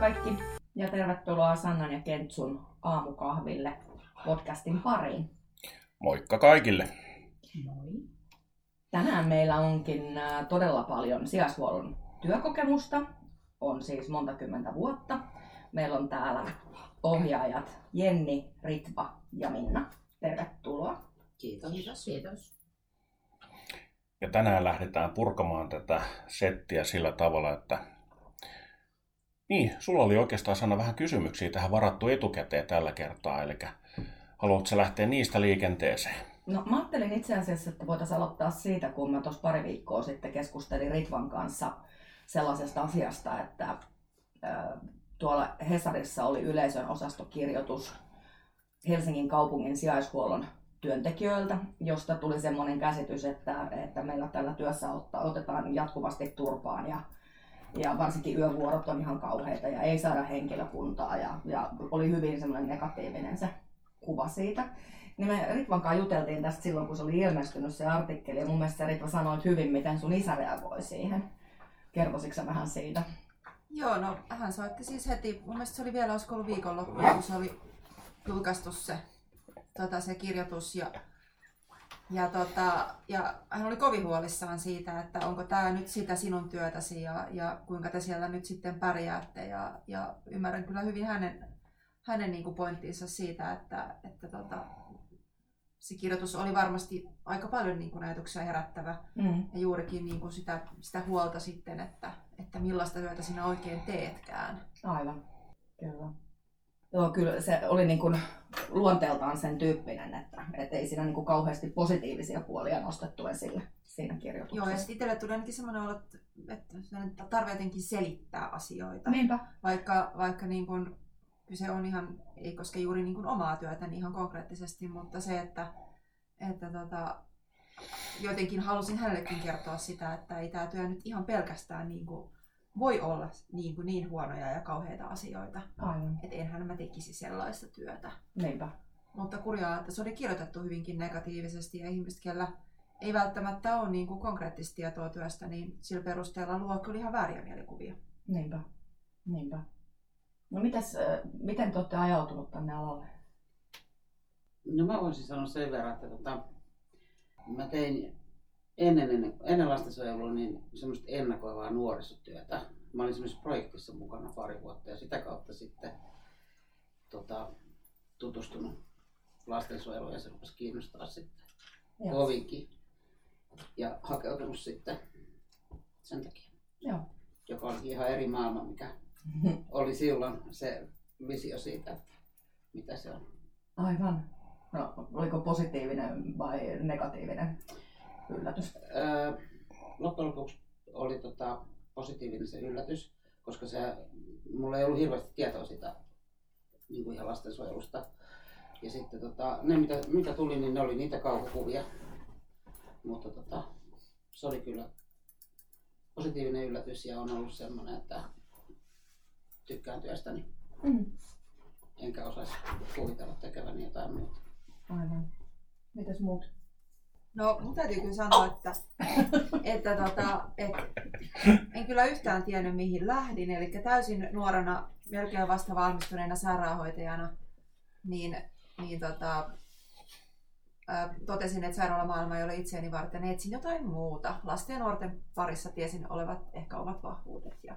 Moikka kaikki ja tervetuloa Sannan ja Kentsun aamukahville podcastin pariin. Moikka kaikille. Moi. Tänään meillä onkin äh, todella paljon sijaishuollon työkokemusta. On siis monta kymmentä vuotta. Meillä on täällä ohjaajat Jenni, Ritva ja Minna. Tervetuloa. Kiitos. Kiitos. Kiitos. Ja tänään lähdetään purkamaan tätä settiä sillä tavalla, että niin, sulla oli oikeastaan sana vähän kysymyksiä tähän varattu etukäteen tällä kertaa, eli haluatko lähteä niistä liikenteeseen? No mä ajattelin itse asiassa, että voitaisiin aloittaa siitä, kun mä tuossa pari viikkoa sitten keskustelin Ritvan kanssa sellaisesta asiasta, että äh, tuolla Hesarissa oli yleisön osastokirjoitus Helsingin kaupungin sijaishuollon työntekijöiltä, josta tuli semmoinen käsitys, että, että meillä tällä työssä otetaan jatkuvasti turpaan ja, ja varsinkin yövuorot on ihan kauheita ja ei saada henkilökuntaa ja, ja oli hyvin semmoinen negatiivinen se kuva siitä. Niin me Ritvan kanssa juteltiin tästä silloin, kun se oli ilmestynyt se artikkeli ja mun mielestä Ritva sanoit hyvin, miten sun isä reagoi siihen. Kertoisitko vähän siitä? Joo, no hän soitti siis heti, mun mielestä se oli vielä, olisiko ollut viikonloppu, kun se oli julkaistu se tota, se kirjoitus ja, ja, tota, ja hän oli kovin huolissaan siitä, että onko tämä nyt sitä sinun työtäsi ja, ja kuinka te siellä nyt sitten pärjäätte ja, ja ymmärrän kyllä hyvin hänen, hänen niin kuin pointtinsa siitä, että, että tota, se kirjoitus oli varmasti aika paljon niin kuin ajatuksia herättävä mm. ja juurikin niin kuin sitä, sitä huolta sitten, että, että millaista työtä sinä oikein teetkään. Aivan, kyllä. Joo, kyllä se oli niin kuin luonteeltaan sen tyyppinen, että, että ei siinä niin kuin kauheasti positiivisia puolia nostettu esille siinä kirjoituksessa. Joo, ja sitten itselle tuli ainakin semmoinen olo, että tarve jotenkin selittää asioita. Niinpä. Vaikka, vaikka niin kuin, kyse on ihan, ei koske juuri niin kuin omaa työtä niin ihan konkreettisesti, mutta se, että, että tota, jotenkin halusin hänellekin kertoa sitä, että ei tämä työ nyt ihan pelkästään niin kuin voi olla niin, kuin niin huonoja ja kauheita asioita. Aivan. Että enhän mä tekisi sellaista työtä. Niinpä. Mutta kurjaa, että se oli kirjoitettu hyvinkin negatiivisesti ja ihmiset, kellä ei välttämättä ole niin kuin konkreettista tietoa työstä, niin sillä perusteella luo kyllä ihan vääriä mielikuvia. Niinpä. Niinpä. No mitäs, miten te olette ajautunut tänne alalle? No mä voisin sanoa sen verran, että tota, mä tein ennen, ennen, ennen lastensuojelua niin semmoista ennakoivaa nuorisotyötä. Mä olin semmoisessa projektissa mukana pari vuotta ja sitä kautta sitten tota, tutustunut lastensuojeluun ja se rupesi kiinnostaa sitten Joo. kovinkin. Ja hakeutunut sitten sen takia. Joo. Joka oli ihan eri maailma, mikä oli silloin se visio siitä, että mitä se on. Aivan. No, oliko positiivinen vai negatiivinen? Yllätys? Öö, loppujen lopuksi oli tota, positiivinen se yllätys, koska se, mulla ei ollut hirveästi tietoa siitä niin kuin ihan lastensuojelusta. Ja sitten tota, ne mitä, mitä tuli, niin ne oli niitä kaukokuvia. Mutta tota, se oli kyllä positiivinen yllätys ja on ollut semmoinen, että tykkään työstäni. Mm. Enkä osaisi kuvitella tekeväni jotain muuta. Aivan. Mitäs muut? No mun täytyy kyllä sanoa, että, että tota, et, en kyllä yhtään tiennyt mihin lähdin. Eli täysin nuorena, melkein vasta valmistuneena sairaanhoitajana, niin, niin tota, totesin, että sairaalamaailma ei ole itseäni varten. Etsin jotain muuta. Lasten ja nuorten parissa tiesin olevat ehkä ovat vahvuudet. Ja,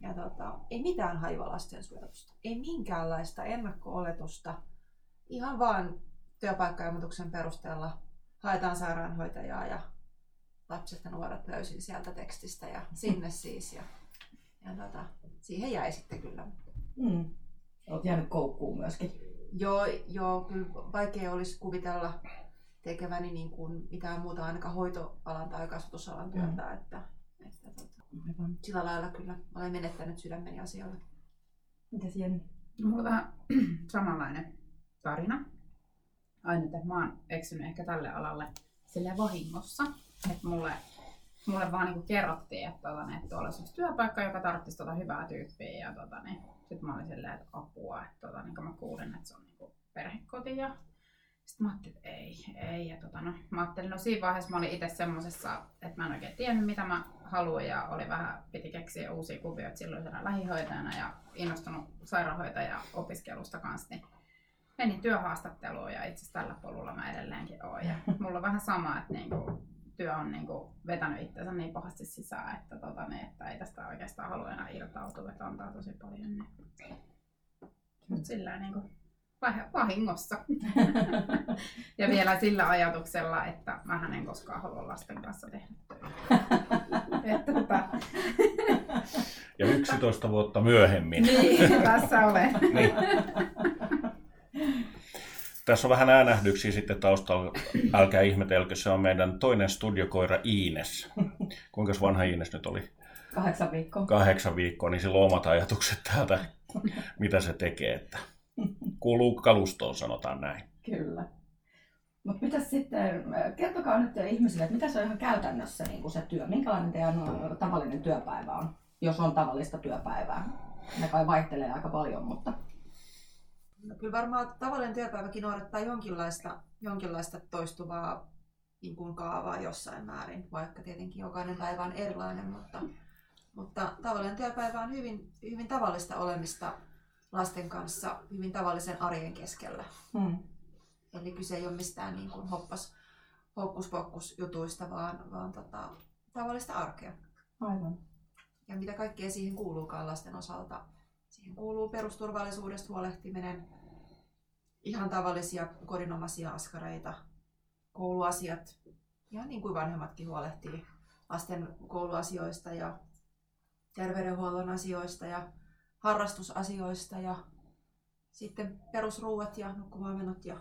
ja tota, ei mitään haiva lastensuojelusta. Ei minkäänlaista ennakko-oletusta. Ihan vaan työpaikkailmoituksen perusteella haetaan sairaanhoitajaa ja lapset ja nuoret löysin sieltä tekstistä ja sinne siis. Ja, ja tota, siihen jäi sitten kyllä. Mm. Olet jäänyt koukkuun myöskin. Joo, joo, kyllä vaikea olisi kuvitella tekeväni niin kuin mitään muuta ainakaan hoitoalan tai kasvatusalan työtä. Mm. Että, että tota, Aivan. sillä lailla kyllä olen menettänyt sydämeni asialle. Mitäs Jenni? No, mulla on vähän samanlainen tarina aina, että mä oon eksynyt ehkä tälle alalle sille vahingossa. Että mulle, mulle vaan niinku kerrottiin, että, tota, niin, että tuolla olisi työpaikka, joka tarvitsisi tota hyvää tyyppiä. Ja tota, niin, sitten mä olin silleen, että apua, että tota, niin mä kuulin, että se on niinku perhekoti. Ja sitten mä ajattelin, että ei, ei. Ja tota, no, mä ajattelin, no siinä vaiheessa mä olin itse semmosessa, että mä en oikein tiennyt, mitä mä halu ja oli vähän, piti keksiä uusia kuvioita silloisena lähihoitajana ja innostunut sairaanhoitaja opiskelusta kanssa, niin menin työhaastatteluun ja itse asiassa tällä polulla mä edelleenkin oon. Ja mulla on vähän sama, että niinku, työ on niinku vetänyt itsensä niin pahasti sisään, että, tota, niin, että ei tästä oikeastaan halua enää irtautua, että antaa tosi paljon. Niin. Mutta sillä niinku, vahingossa. ja vielä sillä ajatuksella, että mä en koskaan halua lasten kanssa tehdä töitä. tota... ja 11 vuotta myöhemmin. niin, tässä olen. niin. Tässä on vähän äänähdyksiä sitten taustalla. Älkää ihmetelkö, se on meidän toinen studiokoira Iines. Kuinka vanha Iines nyt oli? Kahdeksan viikkoa. Kahdeksan viikkoa, niin sillä on omat ajatukset täältä, mitä se tekee. Että kuuluu kalustoon, sanotaan näin. Kyllä. Mutta mitä sitten, kertokaa nyt ihmisille, että mitä se on ihan käytännössä niin kuin se työ, minkälainen teidän tavallinen työpäivä on, jos on tavallista työpäivää. Ne kai vaihtelee aika paljon, mutta... No, kyllä varmaan tavallinen työpäiväkin noudattaa jonkinlaista, jonkinlaista toistuvaa niin kuin kaavaa jossain määrin, vaikka tietenkin jokainen päivä on erilainen, mutta, mutta tavallinen työpäivä on hyvin, hyvin tavallista olemista lasten kanssa hyvin tavallisen arjen keskellä. Hmm. Eli kyse ei ole mistään niin kuin hoppas, hokkuspokkus jutuista, vaan, vaan tota, tavallista arkea. Aivan. Ja mitä kaikkea siihen kuuluukaan lasten osalta. Siihen kuuluu perusturvallisuudesta huolehtiminen, ihan tavallisia kodinomaisia askareita, kouluasiat, ihan niin kuin vanhemmatkin huolehtii lasten kouluasioista ja terveydenhuollon asioista ja harrastusasioista ja sitten perusruuat ja nukkumaanmenot ja,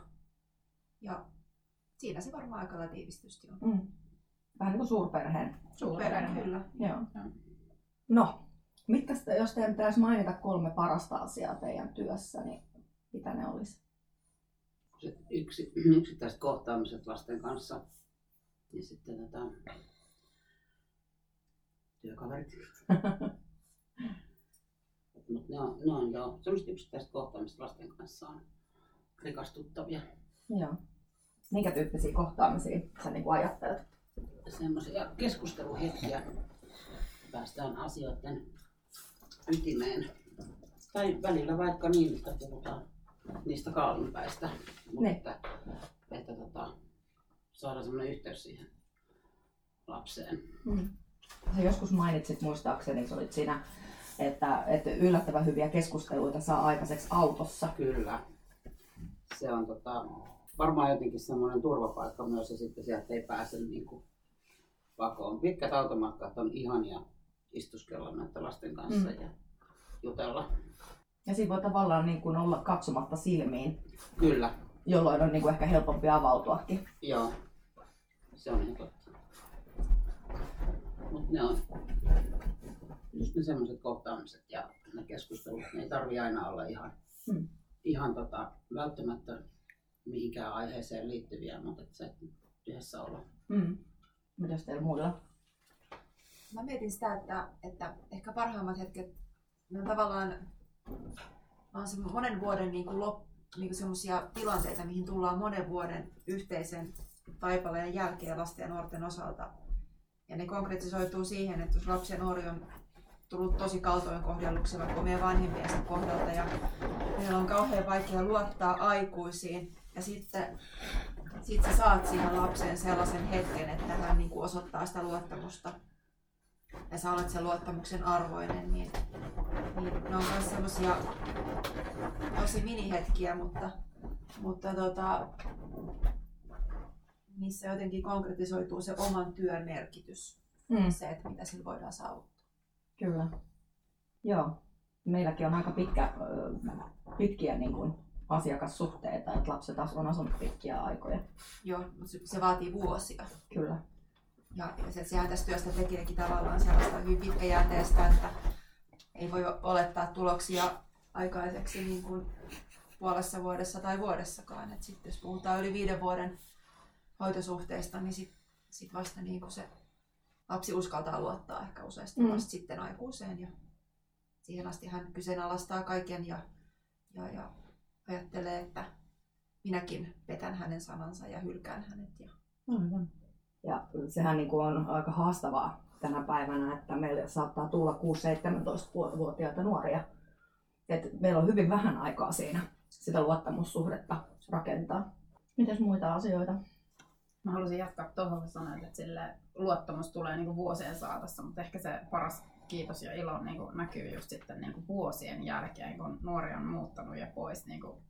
ja siinä se varmaan aika tiivistysti on. Mm. Vähän niin kuin suurperheen. Suurperheen, kyllä. Joo. No, mitkä, jos teidän pitäisi mainita kolme parasta asiaa teidän työssä, niin mitä ne olisi? Yksi, yksittäiset kohtaamiset lasten kanssa ja sitten tätä työkaverit. Mutta ne on, ne on jo semmoista yksittäistä kohtaamista lasten kanssa on rikastuttavia. Joo. Minkä tyyppisiä kohtaamisia sä niin ajattelet? Semmoisia keskusteluhetkiä. Päästään asioiden ytimeen. Tai välillä vaikka niin, että puhutaan niistä kaalinpäistä. Mutta että, että tota, saadaan semmoinen yhteys siihen lapseen. Mm. Sä joskus mainitsit muistaakseni, että olit siinä että, että yllättävän hyviä keskusteluita saa aikaiseksi autossa. Kyllä. Se on tota, varmaan jotenkin semmoinen turvapaikka myös ja sitten sieltä ei pääse niin kuin pakoon. Pitkät automatkat on ihania istuskella näiden lasten kanssa mm. ja jutella. Ja siinä voi tavallaan niin kuin olla katsomatta silmiin. Kyllä. Jolloin on niin kuin ehkä helpompi avautuakin. Joo, se on ihan totta. Mutta ne on just ne semmoiset kohtaamiset ja ne keskustelut, ne ei tarvi aina olla ihan, hmm. ihan tota, välttämättä mihinkään aiheeseen liittyviä, mutta se yhdessä olla. Hmm. Mitäs teillä muilla? Mä mietin sitä, että, että ehkä parhaimmat hetket, ne on tavallaan on se monen vuoden niin kuin lop, niin semmoisia tilanteita, mihin tullaan monen vuoden yhteisen taipaleen jälkeen lasten ja nuorten osalta. Ja ne konkretisoituu siihen, että jos lapsi ja nuori on tullut tosi kaltoin kohdelluksi vaikka meidän vanhempiensa kohdalta ja meillä on kauhean vaikea luottaa aikuisiin ja sitten sit sä saat siihen lapseen sellaisen hetken, että hän niin kuin osoittaa sitä luottamusta ja sä olet sen luottamuksen arvoinen, niin, niin ne on myös semmoisia tosi minihetkiä, mutta, mutta tota, missä jotenkin konkretisoituu se oman työn merkitys. Mm. Se, että mitä sillä voidaan saavuttaa. Kyllä. Joo. Meilläkin on aika pitkä, pitkiä niin kuin, asiakassuhteita, että lapset on asunut pitkiä aikoja. Joo, mutta se vaatii vuosia. Kyllä. Ja, ja se, sehän tästä työstä tekeekin tavallaan sellaista hyvin pitkäjänteistä, että ei voi olettaa tuloksia aikaiseksi niin kuin puolessa vuodessa tai vuodessakaan. Et sitten jos puhutaan yli viiden vuoden hoitosuhteista, niin sitten sit vasta niin kuin se lapsi uskaltaa luottaa ehkä useasti mm. vasta sitten aikuiseen. Ja siihen asti hän kyseenalaistaa kaiken ja, ja, ja ajattelee, että minäkin petän hänen sanansa ja hylkään hänet. Ja... Aivan. Ja sehän niin kuin on aika haastavaa tänä päivänä, että meille saattaa tulla 6-17-vuotiaita nuoria. Et meillä on hyvin vähän aikaa siinä sitä luottamussuhdetta rakentaa. Mitäs muita asioita? Mä haluaisin jatkaa tuohon sanoa, että sille luottamus tulee niin kuin vuosien saatossa, mutta ehkä se paras kiitos ja ilo niin kuin näkyy just sitten niin kuin vuosien jälkeen, kun nuori on muuttanut ja pois niin, kuin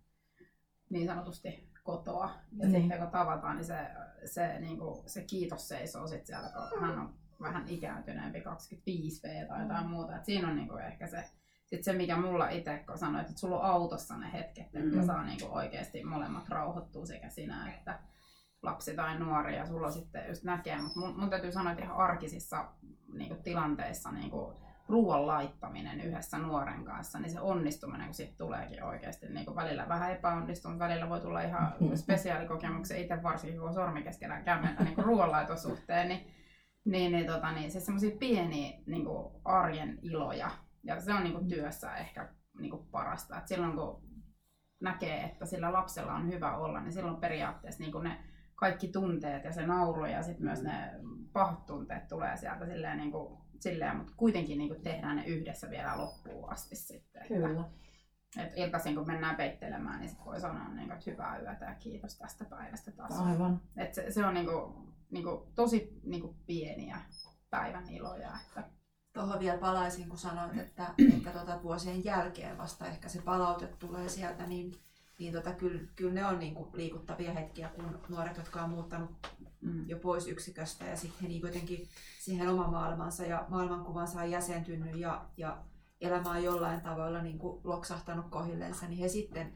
niin sanotusti kotoa. Ja Niin. sitten kun tavataan, niin se, se, niin kuin, se kiitos seisoo sitten siellä, kun hän on vähän ikääntyneempi, 25V tai jotain muuta. Et siinä on niin kuin ehkä se, sit se, mikä mulla itse, kun sanoit, että sulla on autossa ne hetket, että Mm. saa niin kuin oikeasti molemmat rauhoittua sekä sinä että lapsi tai nuori ja sulla sitten just näkee, mutta mun, mun täytyy sanoa, että ihan arkisissa niin kuin tilanteissa niin kuin ruoan laittaminen yhdessä nuoren kanssa, niin se onnistuminen, kun siitä tuleekin oikeasti niin kuin välillä vähän epäonnistunut, välillä voi tulla ihan spesiaalikokemuksia, itse varsinkin kun on sormi keskellä kämmentä niin ruoanlaiton suhteen, niin, niin, niin, tota, niin se semmoisia pieniä niin kuin arjen iloja, ja se on niin kuin työssä ehkä niin kuin parasta, että silloin kun näkee, että sillä lapsella on hyvä olla, niin silloin periaatteessa niin kuin ne kaikki tunteet ja se nauru ja sitten myös ne pahat tunteet tulee sieltä silleen, niin kuin, silleen mutta kuitenkin niin kuin tehdään ne yhdessä vielä loppuun asti sitten. Kyllä. että iltaisin kun mennään peittelemään, niin sit voi sanoa, niin kuin, että hyvää yötä ja kiitos tästä päivästä taas. Aivan. Et se, se on niin kuin, niin kuin, tosi niin kuin pieniä päivän iloja. Että, Tuohon vielä palaisin, kun sanoit, että, että tota, vuosien jälkeen vasta ehkä se palaute tulee sieltä, niin, niin tota, kyllä, kyllä ne on niinku liikuttavia hetkiä, kun nuoret, jotka on muuttanut mm. jo pois yksiköstä ja sitten he niin jotenkin siihen oma maailmansa ja maailmankuvansa on jäsentynyt ja, ja elämä on jollain tavalla niin kuin loksahtanut kohillensa, niin he sitten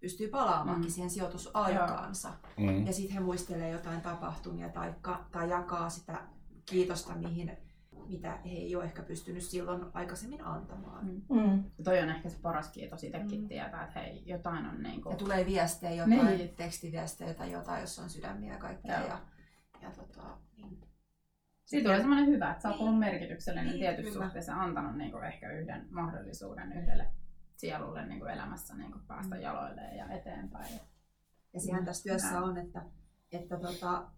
pystyy palaamaankin Mm. siihen sijoitusaikaansa. Mm. Ja sitten he muistelee jotain tapahtumia tai, tai jakaa sitä kiitosta, mihin, mitä he ei ole ehkä pystynyt silloin aikaisemmin antamaan. Mm. Mm. Ja toi on ehkä se paras kiitos itsekin Mm. tietää, että hei, jotain on niin kuin, Ja tulee viestejä, jotain Niin. tekstiviestejä tai jotain, jos on sydämiä ja kaikkea. Joo. Ja, ja tota, niin. Siitä tulee semmoinen hyvä, että sä oot Niin. ollut merkityksellinen Niin, tietyssä kyllä. suhteessa antanut niin kuin ehkä yhden mahdollisuuden yhdelle sielulle niin kuin elämässä niin kuin päästä jaloilleen ja eteenpäin. Ja sehän tässä työssä Näin. on, että, että tota,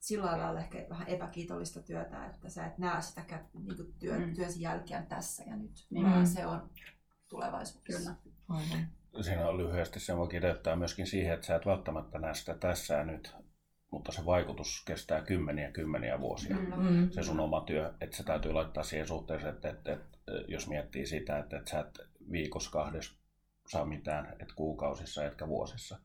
sillä lailla ehkä vähän epäkiitollista työtä, että sä et näe sitä niin kuin työ, Mm. työsi jälkeen tässä ja nyt, Niin. vaan Mm. se on tulevaisuudessa. Kyllä. Aivan. Siinä on lyhyesti se voi kiteyttää myöskin siihen, että sä et välttämättä näe sitä tässä ja nyt, mutta se vaikutus kestää kymmeniä kymmeniä vuosia. Mm. Mm. Se sun oma työ, että se täytyy laittaa siihen suhteeseen, että, että, että jos miettii sitä, että, että sä et viikossa kahdessa saa mitään, että kuukausissa etkä vuosissa.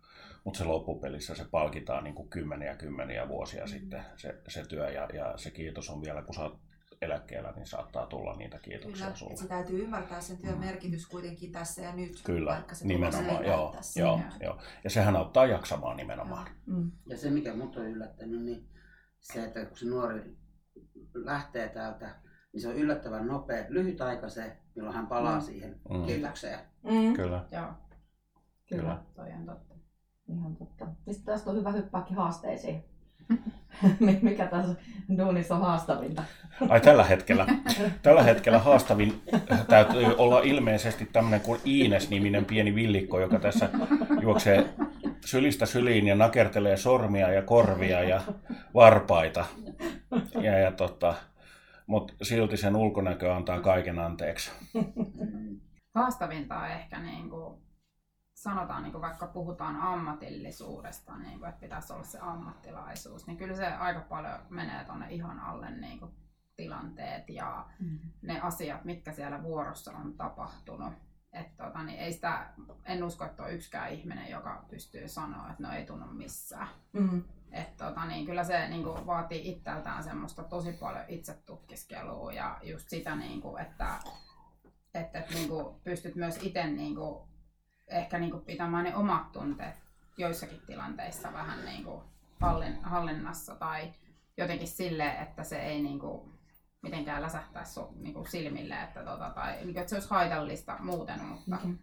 Mutta se loppupelissä se palkitaan niin kuin kymmeniä kymmeniä vuosia Mm. sitten se, se työ ja, ja se kiitos on vielä, kun sä oot eläkkeellä, niin saattaa tulla niitä kiitoksia Kyllä, sulle. että se täytyy ymmärtää sen työn Mm. merkitys kuitenkin tässä ja nyt, Kyllä, vaikka se nimenomaan, joo, Joo. joo. Ja sehän auttaa jaksamaan nimenomaan. Mm. Ja se, mikä mut on yllättänyt, niin se, että kun se nuori lähtee täältä, niin se on yllättävän nopea, lyhyt aika se, milloin hän palaa Mm. siihen Mm. kiitokseen. Mm. Kyllä, Joo, kyllä. toi on totta. Ihan totta. Sitten tästä on hyvä hyppääkin haasteisiin. Mikä tässä duunissa on haastavinta? Ai tällä hetkellä, tällä hetkellä haastavin täytyy olla ilmeisesti tämmöinen kuin Iines-niminen pieni villikko, joka tässä juoksee sylistä syliin ja nakertelee sormia ja korvia ja varpaita. Ja, ja tota, Mutta silti sen ulkonäkö antaa kaiken anteeksi. Mm. Haastavinta on ehkä niin kuin, sanotaan, niin kuin vaikka puhutaan ammatillisuudesta, niin kuin, että pitäisi olla se ammattilaisuus, niin kyllä se aika paljon menee tuonne ihan alle niin kuin, tilanteet ja ne asiat, mitkä siellä vuorossa on tapahtunut. Et, tota, niin ei sitä, en usko, että on yksikään ihminen, joka pystyy sanoa, että no ei tunnu missään. Mm. Et, tota, niin kyllä se niin kuin, vaatii itseltään semmoista tosi paljon itsetutkiskelua ja just sitä, niin kuin, että että et, niin kuin, pystyt myös itse niin kuin, ehkä niin kuin, pitämään ne omat tunteet joissakin tilanteissa vähän niin kuin, hallin, hallinnassa tai jotenkin silleen, että se ei niin kuin, mitenkään läsähtäisi so- niin kuin silmille, että, tota, tai niin kuin, että se olisi haitallista muuten, mutta, Okei.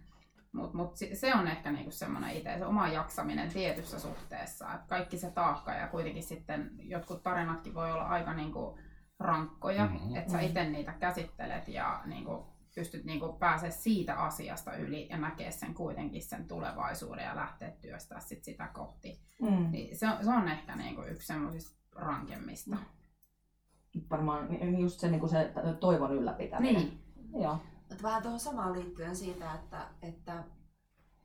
Mutta mut se on ehkä niinku semmoinen itse, se oma jaksaminen tietyssä suhteessa. Et kaikki se taakka ja kuitenkin sitten jotkut tarinatkin voi olla aika niinku rankkoja, Mhm. mm-hmm. että sä itse niitä käsittelet ja niinku pystyt niinku pääsee siitä asiasta yli ja näkee sen kuitenkin sen tulevaisuuden ja lähteä työstää sit sitä kohti. Mm. Niin se, on, se on ehkä niinku yksi semmoisista rankemmista. Varmaan just se, niin kuin se toivon ylläpitäminen. Niin. Joo. Mutta vähän tuohon samaan liittyen siitä, että, että,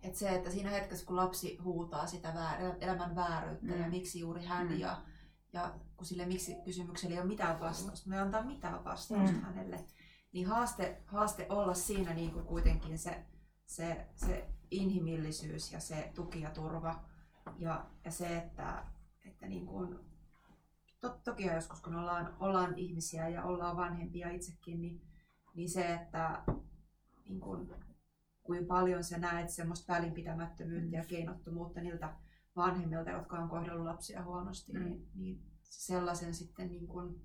että se, että siinä hetkessä kun lapsi huutaa sitä väär, elämän vääryyttä mm. ja miksi juuri hän mm. ja, ja kun sille miksi kysymykselle ei ole mitään vastausta, me ei antaa mitään vastausta mm. hänelle, niin haaste, haaste olla siinä niin kuin kuitenkin se, se, se inhimillisyys ja se tuki ja turva ja, ja se, että, että niin kuin, to, toki joskus kun ollaan, ollaan ihmisiä ja ollaan vanhempia itsekin, niin, niin se, että niin kuin, kuin paljon sä näet semmoista välinpitämättömyyttä ja keinottomuutta niiltä vanhemmilta, jotka on kohdellut lapsia huonosti, mm. niin, niin sellaisen sitten, niin kuin,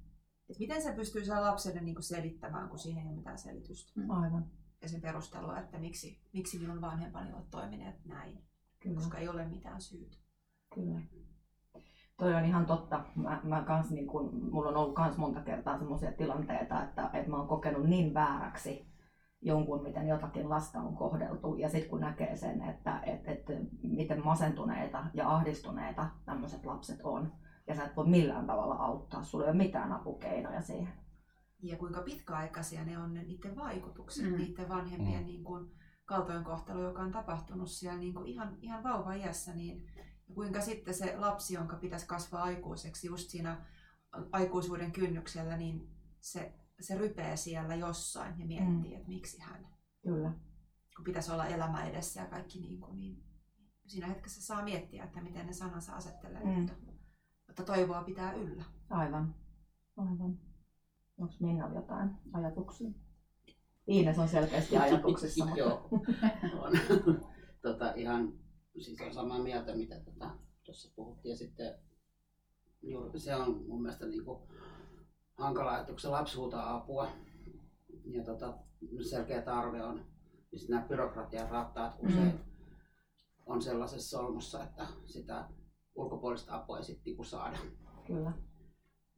että miten se pystyy sen lapselle niin kuin selittämään, kun siihen ei ole mitään selitystä. Mm. Aivan. Ja sen perustelua, että miksi, miksi minun vanhempani ovat toimineet näin, Kyllä. koska ei ole mitään syytä. Kyllä. Toi on ihan totta. Mä, mä kans, niin kun, mulla on ollut kans monta kertaa sellaisia tilanteita, että, että mä oon kokenut niin vääräksi jonkun, miten jotakin lasta on kohdeltu. Ja sitten kun näkee sen, että, että, että miten masentuneita ja ahdistuneita tämmöiset lapset on, ja sä et voi millään tavalla auttaa, sulla ei ole mitään apukeinoja siihen. Ja kuinka pitkäaikaisia ne on ne, niiden vaikutukset, mm. niiden vanhempien mm. niin kuin, kaltoinkohtelu, joka on tapahtunut siellä niin kuin ihan, ihan vauva-iässä, niin kuinka sitten se lapsi, jonka pitäisi kasvaa aikuiseksi just siinä aikuisuuden kynnyksellä, niin se, se rypee siellä jossain ja miettii, mm. että miksi hän. Kyllä. Kun pitäisi olla elämä edessä ja kaikki niin kuin, niin siinä hetkessä saa miettiä, että miten ne sanansa asettelee, mm. mutta, mutta toivoa pitää yllä. Aivan. Aivan. Onko Minnalla jotain ajatuksia? Iines on selkeästi ajatuksissa. Joo, on. tota, ihan siis on samaa mieltä, mitä tota, tuossa puhuttiin. Ja sitten juuri se on mun mielestä niin kuin hankala, että kun se lapsi huutaa apua ja tota, selkeä tarve on, niin sitten nämä byrokratian rattaat usein mm. on sellaisessa solmussa, että sitä ulkopuolista apua ei sitten niinku saada. Kyllä.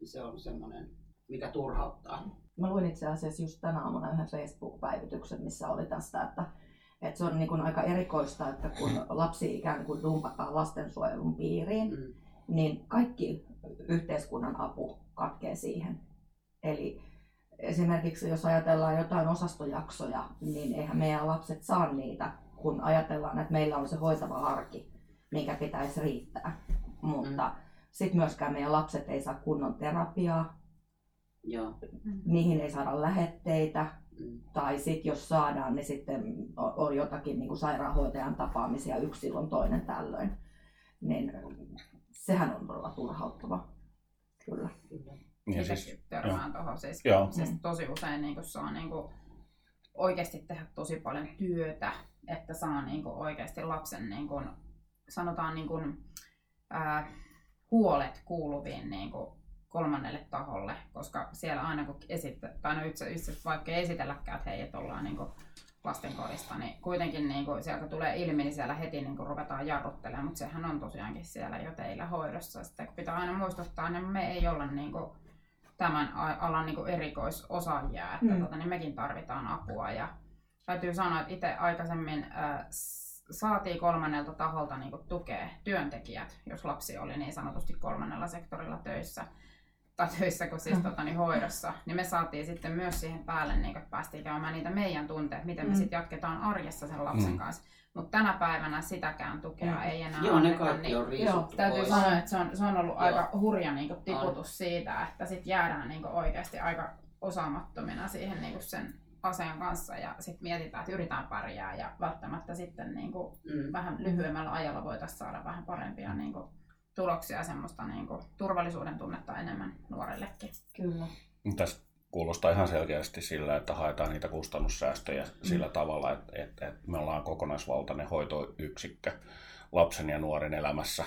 Se on semmoinen, mikä turhauttaa. Mä luin itse asiassa just tänä aamuna yhden Facebook-päivityksen, missä oli tästä, että et se on niin kuin aika erikoista, että kun lapsi ikään kuin dumpataan lastensuojelun piiriin, mm. niin kaikki yhteiskunnan apu katkee siihen. Eli esimerkiksi jos ajatellaan jotain osastojaksoja, niin eihän meidän lapset saa niitä, kun ajatellaan, että meillä on se hoitava arki, minkä pitäisi riittää. Mutta mm. sitten myöskään meidän lapset ei saa kunnon terapiaa, Joo. niihin ei saada lähetteitä, tai sitten jos saadaan, niin sitten on jotakin niin kuin sairaanhoitajan tapaamisia yksi silloin toinen tällöin. Niin sehän on todella turhauttava. Kyllä. Ja siis, törmään tuohon. Siis, siis tosi usein niin kuin saa niin kuin oikeasti tehdä tosi paljon työtä, että saa niin kuin oikeasti lapsen niin kuin, sanotaan niin kuin, äh, huolet kuuluviin niin kuin, kolmannelle taholle, koska siellä aina kun esittää, tai no itse, itse vaikka ei esitelläkään, että hei, että ollaan niin lastenkodista, niin kuitenkin niin kuin sieltä tulee ilmi, niin siellä heti niin kuin ruvetaan jarruttelemaan, mutta sehän on tosiaankin siellä jo teillä hoidossa. Sitten kun pitää aina muistuttaa, niin me ei olla niin kuin tämän alan niin kuin erikoisosaajia, että mm. tota, niin mekin tarvitaan apua. Ja täytyy sanoa, että itse aikaisemmin äh, saatiin kolmannelta taholta niin tukea työntekijät, jos lapsi oli niin sanotusti kolmannella sektorilla töissä tai töissä kuin siis mm. tota, niin hoidossa, niin me saatiin sitten myös siihen päälle, niin että päästiin käymään niitä meidän tunteet, miten me mm. sitten jatketaan arjessa sen lapsen mm. kanssa. Mutta tänä päivänä sitäkään tukea mm. ei enää Joo, ne kaikki niin, on joo, Täytyy pois. sanoa, että se on, se on ollut joo. aika hurja niin kuin, tiputus on. siitä, että sitten jäädään niin kuin, oikeasti aika osaamattomina siihen niin kuin sen asian kanssa ja sitten mietitään, että yritetään pärjää ja välttämättä sitten niin kuin, mm. vähän lyhyemmällä ajalla voitaisiin saada vähän parempia niin kuin, tuloksia semmoista niin kuin, turvallisuuden tunnetta enemmän nuorellekin. Kyllä. Tässä kuulostaa ihan selkeästi sillä, että haetaan niitä kustannussäästöjä mm. sillä tavalla, että, että, että me ollaan kokonaisvaltainen hoitoyksikkö lapsen ja nuoren elämässä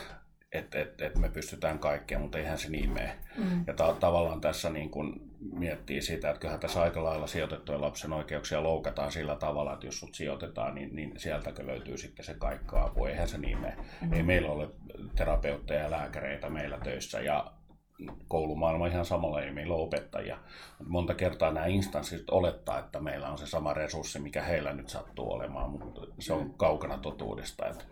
että et, et me pystytään kaikkeen, mutta eihän se niin mene. Mm. Ja ta- tavallaan tässä niin kun miettii sitä, että kyllähän tässä aika lailla sijoitettujen lapsen oikeuksia loukataan sillä tavalla, että jos sut sijoitetaan, niin, niin sieltäkö löytyy sitten se kaikka apu. Eihän se niin mene. Mm. Ei meillä ole terapeutteja ja lääkäreitä meillä töissä ja koulumaailma ihan samalla, ei meillä ole opettajia. Monta kertaa nämä instanssit olettaa, että meillä on se sama resurssi, mikä heillä nyt sattuu olemaan, mutta se on kaukana totuudesta. Et,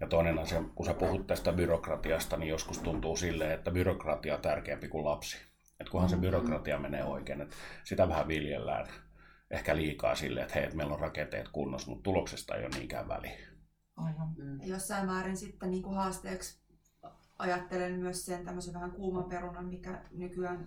ja toinen asia, kun sä puhut tästä byrokratiasta, niin joskus tuntuu silleen, että byrokratia on tärkeämpi kuin lapsi. Et kunhan se byrokratia menee oikein, että sitä vähän viljellään ehkä liikaa silleen, että hei, että meillä on rakenteet kunnossa, mutta tuloksesta ei ole niinkään väliä. Aivan. Mm. Jossain määrin sitten niin kuin haasteeksi ajattelen myös sen tämmöisen vähän kuuman perunan, mikä nykyään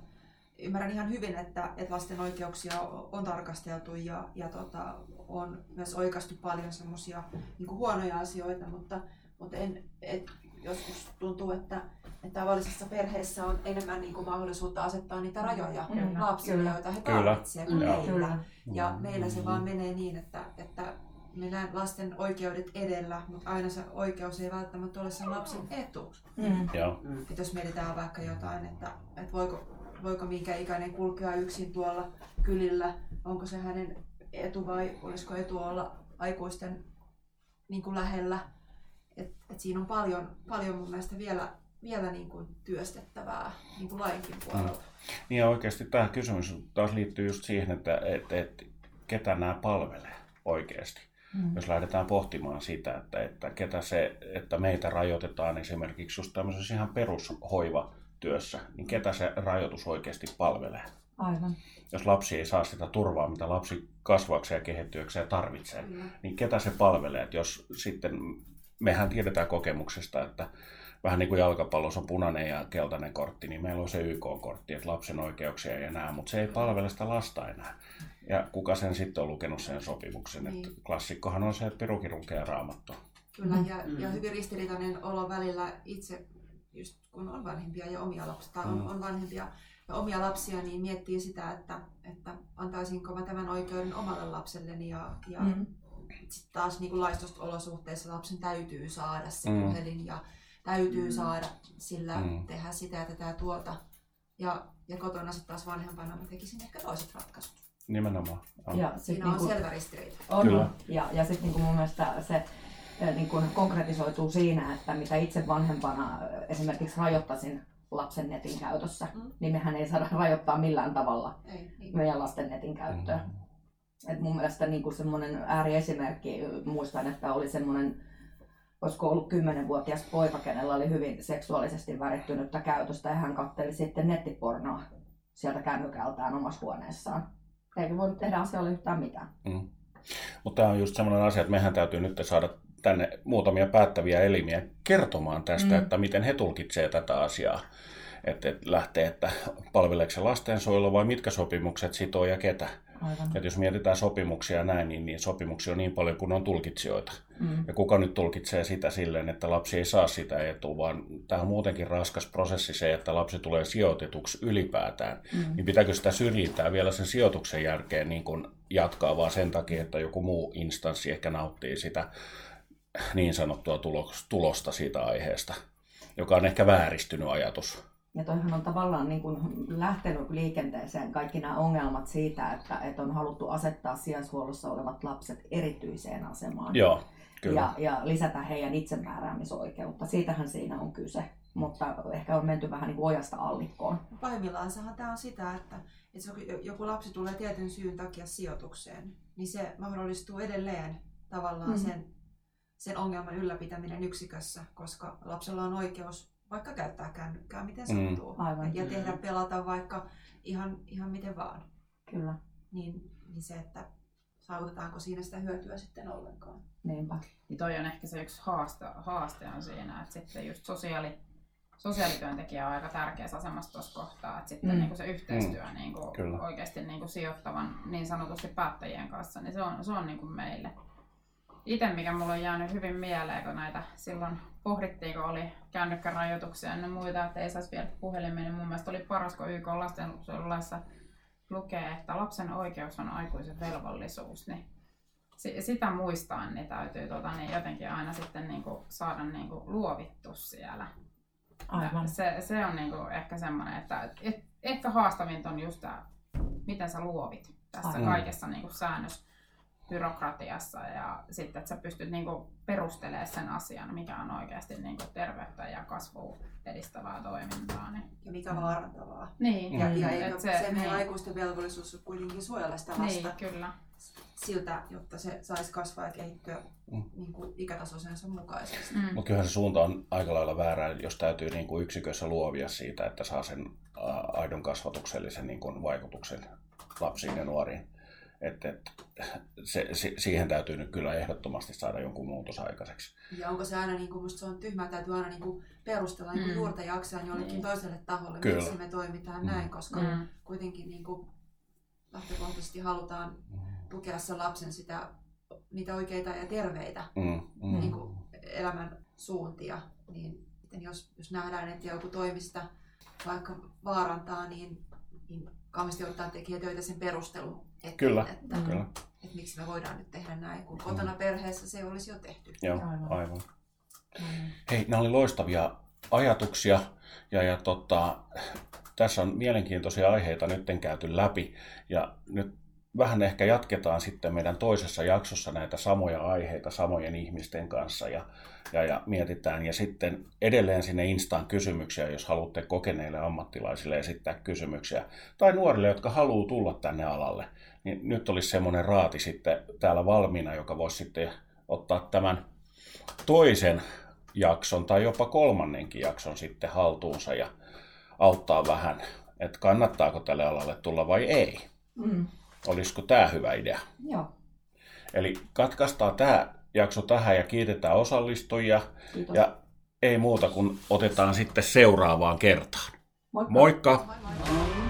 ymmärrän ihan hyvin, että, että lasten oikeuksia on tarkasteltu ja, ja tota, on myös oikastu paljon semmoisia niin huonoja asioita, mutta, mutta en, et, joskus tuntuu, että, että tavallisessa perheessä on enemmän niin kuin mahdollisuutta asettaa niitä rajoja Kyllä, lapsille, kyllä. joita he tarvitsevat Joo. meillä. Kyllä. Ja meillä se vaan menee niin, että, että mennään lasten oikeudet edellä, mutta aina se oikeus ei välttämättä ole sen lapsen etu. Mm. Joo, Mm. Et jos mietitään vaikka jotain, että, että voiko, voiko minkä ikäinen kulkea yksin tuolla kylillä, onko se hänen etu vai olisiko etu olla aikuisten niin kuin lähellä. Et, et siinä on paljon, paljon mun mielestä vielä, vielä niin kuin työstettävää niin kuin lainkin puolelta. Niin ja oikeasti tämä kysymys taas liittyy just siihen, että et, et, ketä nämä palvelee oikeasti. Mm. Jos lähdetään pohtimaan sitä, että, että ketä se, että meitä rajoitetaan esimerkiksi just tämmöisessä ihan perushoivatyössä, niin ketä se rajoitus oikeasti palvelee. Aivan. Jos lapsi ei saa sitä turvaa, mitä lapsi kasvaakseen ja kehittyäkseen tarvitsee, Kyllä. niin ketä se palvelee? Et jos sitten, mehän tiedetään kokemuksesta, että vähän niin kuin jalkapallossa on punainen ja keltainen kortti, niin meillä on se YK-kortti, että lapsen oikeuksia ja nää, mutta se ei palvele sitä lasta enää. Ja kuka sen sitten on lukenut sen sopimuksen? Niin. Että klassikkohan on se, että pirukin lukee raamattua. Kyllä, Mm. ja, ja hyvin ristiriitainen olo välillä itse, just kun on vanhempia ja omia lapsia, tai on, Mm. on vanhempia ja omia lapsia, niin miettii sitä, että, että antaisinko mä tämän oikeuden omalle lapselleni ja, ja Mm. sitten taas niin kuin laistosta olosuhteissa lapsen täytyy saada se Mm. puhelin ja täytyy Mm. saada sillä Mm. tehdä sitä ja tätä ja tuota. Ja, ja kotona sitten taas vanhempana mä tekisin ehkä toiset ratkaisut. Nimenomaan. On. Ja sit Siinä on niinku- selvä ristiriita. On, Kyllä. Ja, ja sitten niin mun mielestä se niin kuin konkretisoituu siinä, että mitä itse vanhempana esimerkiksi rajoittaisin lapsen netin käytössä, Mm. niin mehän ei saada rajoittaa millään tavalla Ei, niin. meidän lasten netin käyttöä. Mm. Et mun mielestä niin kuin semmoinen ääriesimerkki, muistan, että oli semmoinen, olisiko ollut kymmenenvuotias poika, kenellä oli hyvin seksuaalisesti värittynyttä käytöstä ja hän katteli sitten nettipornoa sieltä kännykältään omassa huoneessaan. Eikä voinut tehdä asialle yhtään mitään. Mm. Mutta tämä on just sellainen asia, että mehän täytyy nyt saada tänne muutamia päättäviä elimiä kertomaan tästä, Mm. että miten he tulkitsee tätä asiaa. Että et lähtee, että palveleeko se lastensuojelu vai mitkä sopimukset sitoo ja ketä. Aivan. Et jos mietitään sopimuksia ja näin, niin, niin sopimuksia on niin paljon kuin on tulkitsijoita. Mm. Ja kuka nyt tulkitsee sitä silleen, että lapsi ei saa sitä etua, vaan tämä on muutenkin raskas prosessi se, että lapsi tulee sijoitetuksi ylipäätään. Mm. Niin pitääkö sitä syrjintää vielä sen sijoituksen jälkeen niin kuin jatkaa vaan sen takia, että joku muu instanssi ehkä nauttii sitä niin sanottua tulos- tulosta siitä aiheesta, joka on ehkä vääristynyt ajatus. Ja toihan on tavallaan niin kuin lähtenyt liikenteeseen kaikki nämä ongelmat siitä, että, että on haluttu asettaa sijaishuollossa olevat lapset erityiseen asemaan. Joo, kyllä. ja, ja lisätä heidän itsemääräämisoikeutta. Siitähän siinä on kyse, mutta ehkä on menty vähän niin kuin ojasta allikkoon. Pahimmillaansahan tämä on sitä, että, että se, joku lapsi tulee tietyn syyn takia sijoitukseen, niin se mahdollistuu edelleen tavallaan Mm. sen, sen ongelman ylläpitäminen yksikössä, koska lapsella on oikeus vaikka käyttää kännykkää miten Mm. sattuu Aivan. ja tehdä pelata vaikka ihan, ihan miten vaan. Kyllä, Niin, niin se, että saavutetaanko siinä sitä hyötyä sitten ollenkaan. niinpä. Niin toi on ehkä se yksi haaste, haaste on siinä, että sitten just sosiaali, sosiaalityöntekijä on aika tärkeässä asemassa tuossa kohtaa, että sitten Mm. mm. niin se yhteistyö mm. niin Kyllä. oikeasti niin sijoittavan niin sanotusti päättäjien kanssa, niin se on, se on niin kuin meille. Itse mikä mulla on jäänyt hyvin mieleen, kun näitä silloin pohdittiin, kun oli kännykkärajoituksia ja muita, että ei saisi viedä puhelimeen, niin mun mielestä oli paras, kun YK lastensuojelulaissa lukee, että lapsen oikeus on aikuisen velvollisuus, niin si- sitä muistaan, niin täytyy tota, niin jotenkin aina sitten niin kuin saada niin kuin luovittu siellä. Aivan. Se, se on niin kuin ehkä semmoinen, että et, ehkä haastavinta on just tämä, miten sä luovit tässä Aivan. kaikessa niin kuin säännös, byrokratiassa ja sitten, että sä pystyt niinku perustelemaan sen asian, mikä on oikeasti niinku terveyttä ja kasvua edistävää toimintaa. Niin, Ja mikä vaarantavaa. niin, Ja, Mm. ja eikö se, se meidän aikuisten velvollisuus on kuitenkin suojella sitä lasta niin, kyllä. siltä, jotta se saisi kasvaa ja kehittyä Mm. niin kuin ikätasoisensa mukaisesti. Mm. Mutta kyllähän se suunta on aika lailla väärä, jos täytyy niin kuin yksikössä luovia siitä, että saa sen aidon kasvatuksellisen niin kuin vaikutuksen lapsiin ja nuoriin. Et, et, se, si, siihen täytyy nyt kyllä ehdottomasti saada jonkun muutos aikaiseksi. Ja onko se aina, niin kuin, musta se on tyhmää, täytyy aina niin kuin perustella niin kuin Mm. juurta jaksain jollekin Niin. toiselle taholle, Kyllä. miksi me toimitaan Mm. näin, koska Mm. kuitenkin niin kuin lähtökohtaisesti halutaan tukea sen lapsen sitä, niitä oikeita ja terveitä Mm, mm. niin kuin elämän suuntia, niin sitten jos, jos nähdään, että joku toimista vaikka vaarantaa, niin, niin kauheasti joudutaan tekemään töitä sen perustelun eteen, Kyllä. Että, Mm. Kyllä, että miksi me voidaan nyt tehdä näin, kun kotona perheessä se olisi jo tehty. joo, Aivan. aivan. Mm. Hei, nämä oli loistavia ajatuksia ja, ja tota, tässä on mielenkiintoisia aiheita nyt käyty läpi ja nyt vähän ehkä jatketaan sitten meidän toisessa jaksossa näitä samoja aiheita samojen ihmisten kanssa ja, ja, ja mietitään ja sitten edelleen sinne Instaan kysymyksiä, jos haluatte kokeneille ammattilaisille esittää kysymyksiä tai nuorille, jotka haluaa tulla tänne alalle, niin nyt olisi semmoinen raati sitten täällä valmiina, joka voisi sitten ottaa tämän toisen jakson tai jopa kolmannenkin jakson sitten haltuunsa ja auttaa vähän, että kannattaako tälle alalle tulla vai ei. Mm. Olisiko tämä hyvä idea? Joo, Eli katkaistaan tämä jakso tähän ja kiitetään osallistujia kiitos. ja ei muuta kuin otetaan sitten seuraavaan kertaan. Moikka. Moikka! Moi moi!